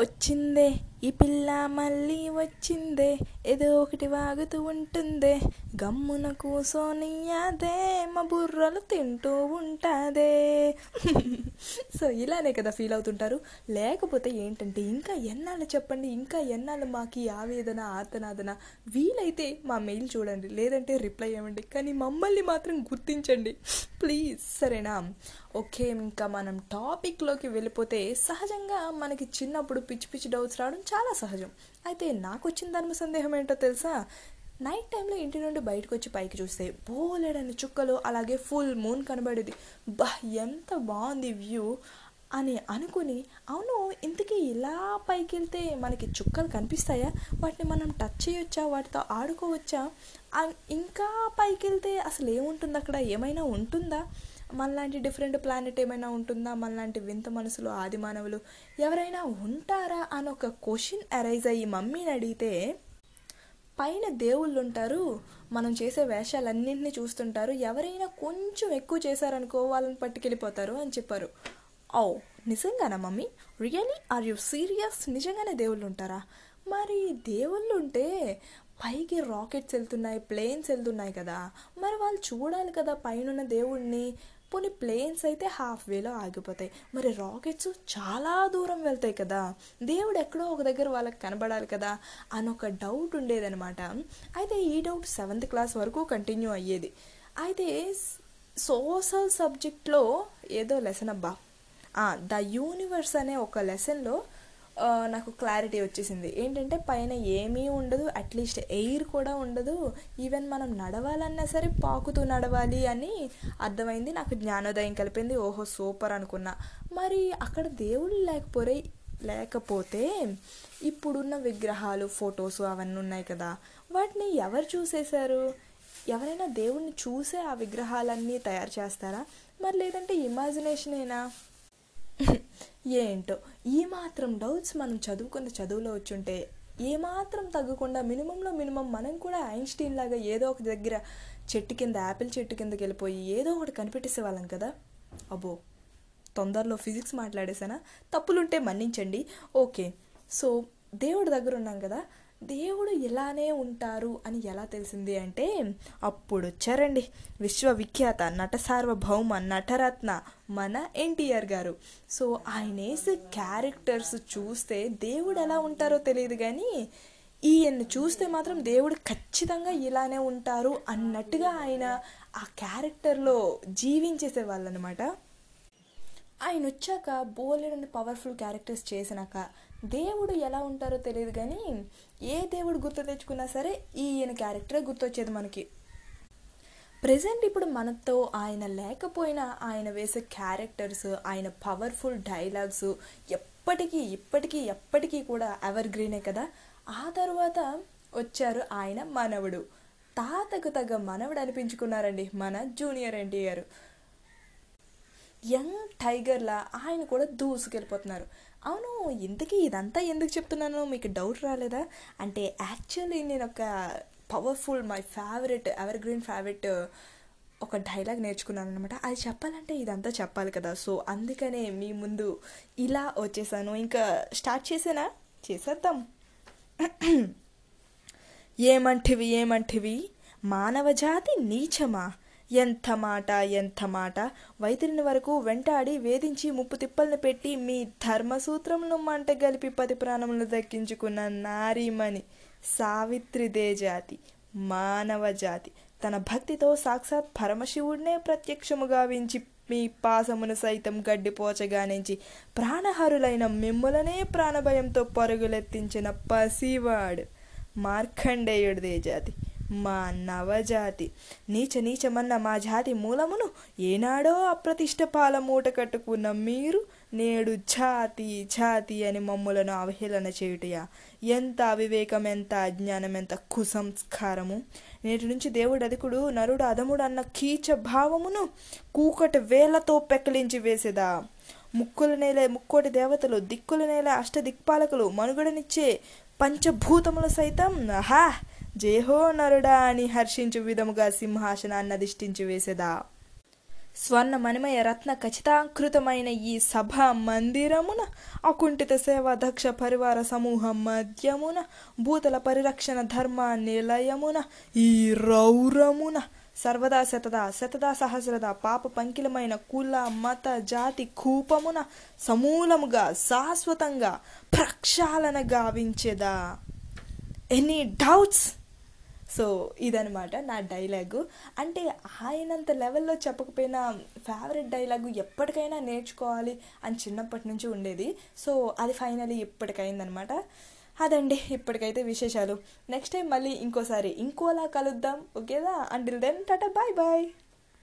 వచ్చిందే ఈ పిల్ల మళ్ళీ వచ్చిందే ఏదో ఒకటి వాగుతూ ఉంటుందే. గమ్మున కూసోని అదే మా బుర్రలు తింటూ ఉంటాదే. సో ఇలానే కదా ఫీల్ అవుతుంటారు. లేకపోతే ఏంటంటే ఇంకా ఎన్నాళ్ళు చెప్పండి ఇంకా ఎన్నాళ్ళు మాకు ఆవేదన ఆర్తనాదన వీలైతే మా మెయిల్ చూడండి లేదంటే రిప్లై ఇవ్వండి. కానీ మమ్మల్ని మాత్రం గుర్తించండి. ప్లీజ్ సరేనా? ఓకే ఇంకా మనం టాపిక్లోకి వెళ్ళిపోతే సహజంగా మనకి చిన్నప్పుడు పిచ్చి పిచ్చి డౌట్స్ రావడం చాలా సహజం. అయితే నాకు వచ్చిన ధర్మ సందేహం ఏంటో తెలుసా? నైట్ టైంలో ఇంటి నుండి బయటకు వచ్చి పైకి చూస్తే బోలెడని చుక్కలు అలాగే ఫుల్ మూన్ కనబడేది. బా ఎంత బాగుంది వ్యూ అని అనుకుని అవును ఇంతకీ ఇలా పైకి వెళ్తే మనకి చుక్కలు కనిపిస్తాయా? వాటిని మనం టచ్ చేయొచ్చా? వాటితో ఆడుకోవచ్చా? ఇంకా పైకి వెళ్తే అసలు ఏముంటుంది అక్కడ ఏమైనా ఉంటుందా? మనలాంటి డిఫరెంట్ ప్లానెట్ ఏమైనా ఉంటుందా? మనలాంటి వింత మనసులు ఆది మానవులు ఎవరైనా ఉంటారా? అని ఒక క్వశ్చన్ అరైజ్ అయ్యి మమ్మీని అడిగితే పైన దేవుళ్ళు ఉంటారు మనం చేసే వేషాలన్నింటినీ చూస్తుంటారు ఎవరైనా కొంచెం ఎక్కువ చేశారనుకో వాళ్ళని పట్టుకెళ్ళిపోతారు అని చెప్పారు. ఓ నిజంగానా mummy? Really are you serious నిజంగానే దేవుళ్ళు ఉంటారా మరి దేవుళ్ళు ఉంటే పైకి రాకెట్స్ వెళ్తున్నాయి ప్లేన్స్ వెళ్తున్నాయి కదా. మరి వాళ్ళు చూడాలి కదా పైన దేవుడిని పోనీ ప్లేన్స్ అయితే హాఫ్ వేలో ఆగిపోతాయి. మరి రాకెట్స్ చాలా దూరం వెళ్తాయి కదా. దేవుడు ఎక్కడో ఒక దగ్గర వాళ్ళకి కనబడాలి కదా అని ఒక డౌట్ ఉండేదనమాట అయితే ఈ డౌట్ సెవెంత్ క్లాస్ వరకు కంటిన్యూ అయ్యేది. అయితే సోషల్ సబ్జెక్ట్లో ఏదో లెసన్ అబ్బా. ద యూనివర్స్ అనే ఒక లెసన్లో నాకు క్లారిటీ వచ్చేసింది. ఏంటంటే పైన ఏమీ ఉండదు అట్లీస్ట్ ఎయిర్ కూడా ఉండదు. ఈవెన్ మనం నడవాలన్నా సరే పాకుతూ నడవాలి అని అర్థమైంది. నాకు జ్ఞానోదయం కలిపింది. ఓహో సూపర్ అనుకున్నా. మరి అక్కడ దేవుళ్ళు లేకపోరే లేకపోతే ఇప్పుడున్న విగ్రహాలు ఫొటోస్ అవన్నీ ఉన్నాయి కదా. వాటిని ఎవరు చూసేశారు? ఎవరైనా దేవుణ్ణి చూసే ఆ విగ్రహాలన్నీ తయారు చేస్తారా? మరి లేదంటే ఇమాజినేషనేనా ఏంటో? ఈ మాత్రం డౌట్స్ మనం చదువుకున్న చదువులో వచ్చుంటే ఏమాత్రం తగ్గకుండా మినిమంలో మినిమం మనం కూడా ఐన్స్టీన్ లాగా ఏదో ఒక దగ్గర చెట్టు కింద యాపిల్ చెట్టు కిందకి వెళ్ళిపోయి ఏదో ఒకటి కనిపెట్టేసే వాళ్ళం కదా? అబ్బో! తొందరలో ఫిజిక్స్ మాట్లాడేసానా? తప్పులుంటే మన్నించండి. ఓకే. సో దేవుడి దగ్గర ఉన్నాం కదా? దేవుడు ఇలానే ఉంటారు అని ఎలా తెలిసింది అంటే అప్పుడు వచ్చారండి. విశ్వవిఖ్యాత నట సార్వభౌమ నటరత్న మన ఎన్టీఆర్ గారు. సో ఆయన వేసే క్యారెక్టర్స్ చూస్తే దేవుడు ఎలా ఉంటారో తెలియదు కానీ ఈయన్ని చూస్తే మాత్రం దేవుడు ఖచ్చితంగా ఇలానే ఉంటారు అన్నట్టుగా ఆయన ఆ క్యారెక్టర్లో జీవించేసే వాళ్ళనమాట ఆయన వచ్చాక బోలెడని పవర్ఫుల్ క్యారెక్టర్స్ చేసినాక దేవుడు ఎలా ఉంటారో తెలియదు కానీ ఏ దేవుడు గుర్తు తెచ్చుకున్నా సరే ఈయన క్యారెక్టర్ గుర్తొచ్చేది మనకి. ప్రజెంట్ ఇప్పుడు మనతో ఆయన లేకపోయినా ఆయన వేసే క్యారెక్టర్స్ ఆయన పవర్ఫుల్ డైలాగ్స్ ఎప్పటికీ ఇప్పటికీ ఎప్పటికీ కూడా ఎవర్ గ్రీనే కదా. ఆ తర్వాత వచ్చారు ఆయన మనవడు. తాతకు తగ్గ మనవడు అనిపించుకున్నారండి మన జూనియర్ ఎన్టీఆర్ యంగ్ టైగర్లా ఆయన కూడా దూసుకెళ్ళిపోతున్నారు. అవును ఇంతకీ ఇదంతా ఎందుకు చెప్తున్నానో మీకు డౌట్ రాలేదా? అంటే యాక్చువల్లీ నేను ఒక powerful my favourite evergreen favourite ఒక డైలాగ్ నేర్చుకున్నాను అనమాట అది చెప్పాలంటే ఇదంతా చెప్పాలి కదా. సో అందుకనే మీ ముందు ఇలా వచ్చేసాను. ఇంకా స్టార్ట్ చేసేనా? చేసేద్దాం. ఏమంటివి ఏమంటివి? మానవజాతి నీచమా? ఎంత మాట ఎంత మాట వైతిరిని వరకు వెంటాడి వేధించి ముప్పు తిప్పలను పెట్టి మీ ధర్మసూత్రములను మంట గలిపి పది ప్రాణములను దక్కించుకున్న నారీమణి సావిత్రిదే జాతి మానవ జాతి. తన భక్తితో సాక్షాత్ పరమశివుడినే ప్రత్యక్షముగా వించి మీ పాసమును సైతం గడ్డిపోచగా నుంచి ప్రాణహరులైన మిమ్ములనే ప్రాణభయంతో పరుగులెత్తించిన పసివాడు మార్కండేయుడిదే జాతి. మా నవజాతి. నీచ నీచమన్న మా జాతి మూలమును ఏనాడో అప్రతిష్ట పాల మూట కట్టుకున్న మీరు నేడు ఛాతి ఛాతి అని మమ్ములను అవహేళన చేయుటయా? ఎంత అవివేకం ఎంత అజ్ఞానం ఎంత కుసంస్కారము? నేటి నుంచి దేవుడు అధికుడు నరుడు అధముడు అన్న కీచ భావమును కూకటి వేలతో పెక్కలించి వేసేదా? ముక్కుల నేల ముక్కోటి దేవతలు దిక్కుల నేల అష్ట దిక్పాలకులు మనుగడనిచ్చే పంచభూతములు సైతం హా జేహో నరుడా అని హర్షించు విధముగా సింహాసనాన్ని అధిష్ఠించి వేసేదా? స్వర్ణ మణిమయ రత్న ఖచ్చితాంకృతమైన ఈ సభ మందిరమున అకుంఠిత సేవ దక్ష పరివార సమూహం మధ్యమున భూతల పరిరక్షణ ధర్మ నిలయమున ఈ రౌరమున సర్వదా శతదా శతదా సహస్రద పాప పంకిలమైన కుల మత జాతి కూపమున సమూలముగా శాశ్వతంగా ప్రక్షాళన గావించేదా? ఎనీ డౌట్స్ సో ఇదనమాట నా డైలాగు. అంటే ఆయనంత లెవెల్లో చెప్పకపోయినా ఫేవరెట్ డైలాగు ఎప్పటికైనా నేర్చుకోవాలి అని చిన్నప్పటి నుంచి ఉండేది. సో అది ఫైనలీ ఇప్పటికైందనమాట అదండి ఇప్పటికైతే విశేషాలు. నెక్స్ట్ టైం మళ్ళీ ఇంకోసారి ఇంకోలా కలుద్దాం ఓకేదా until then tata bye bye.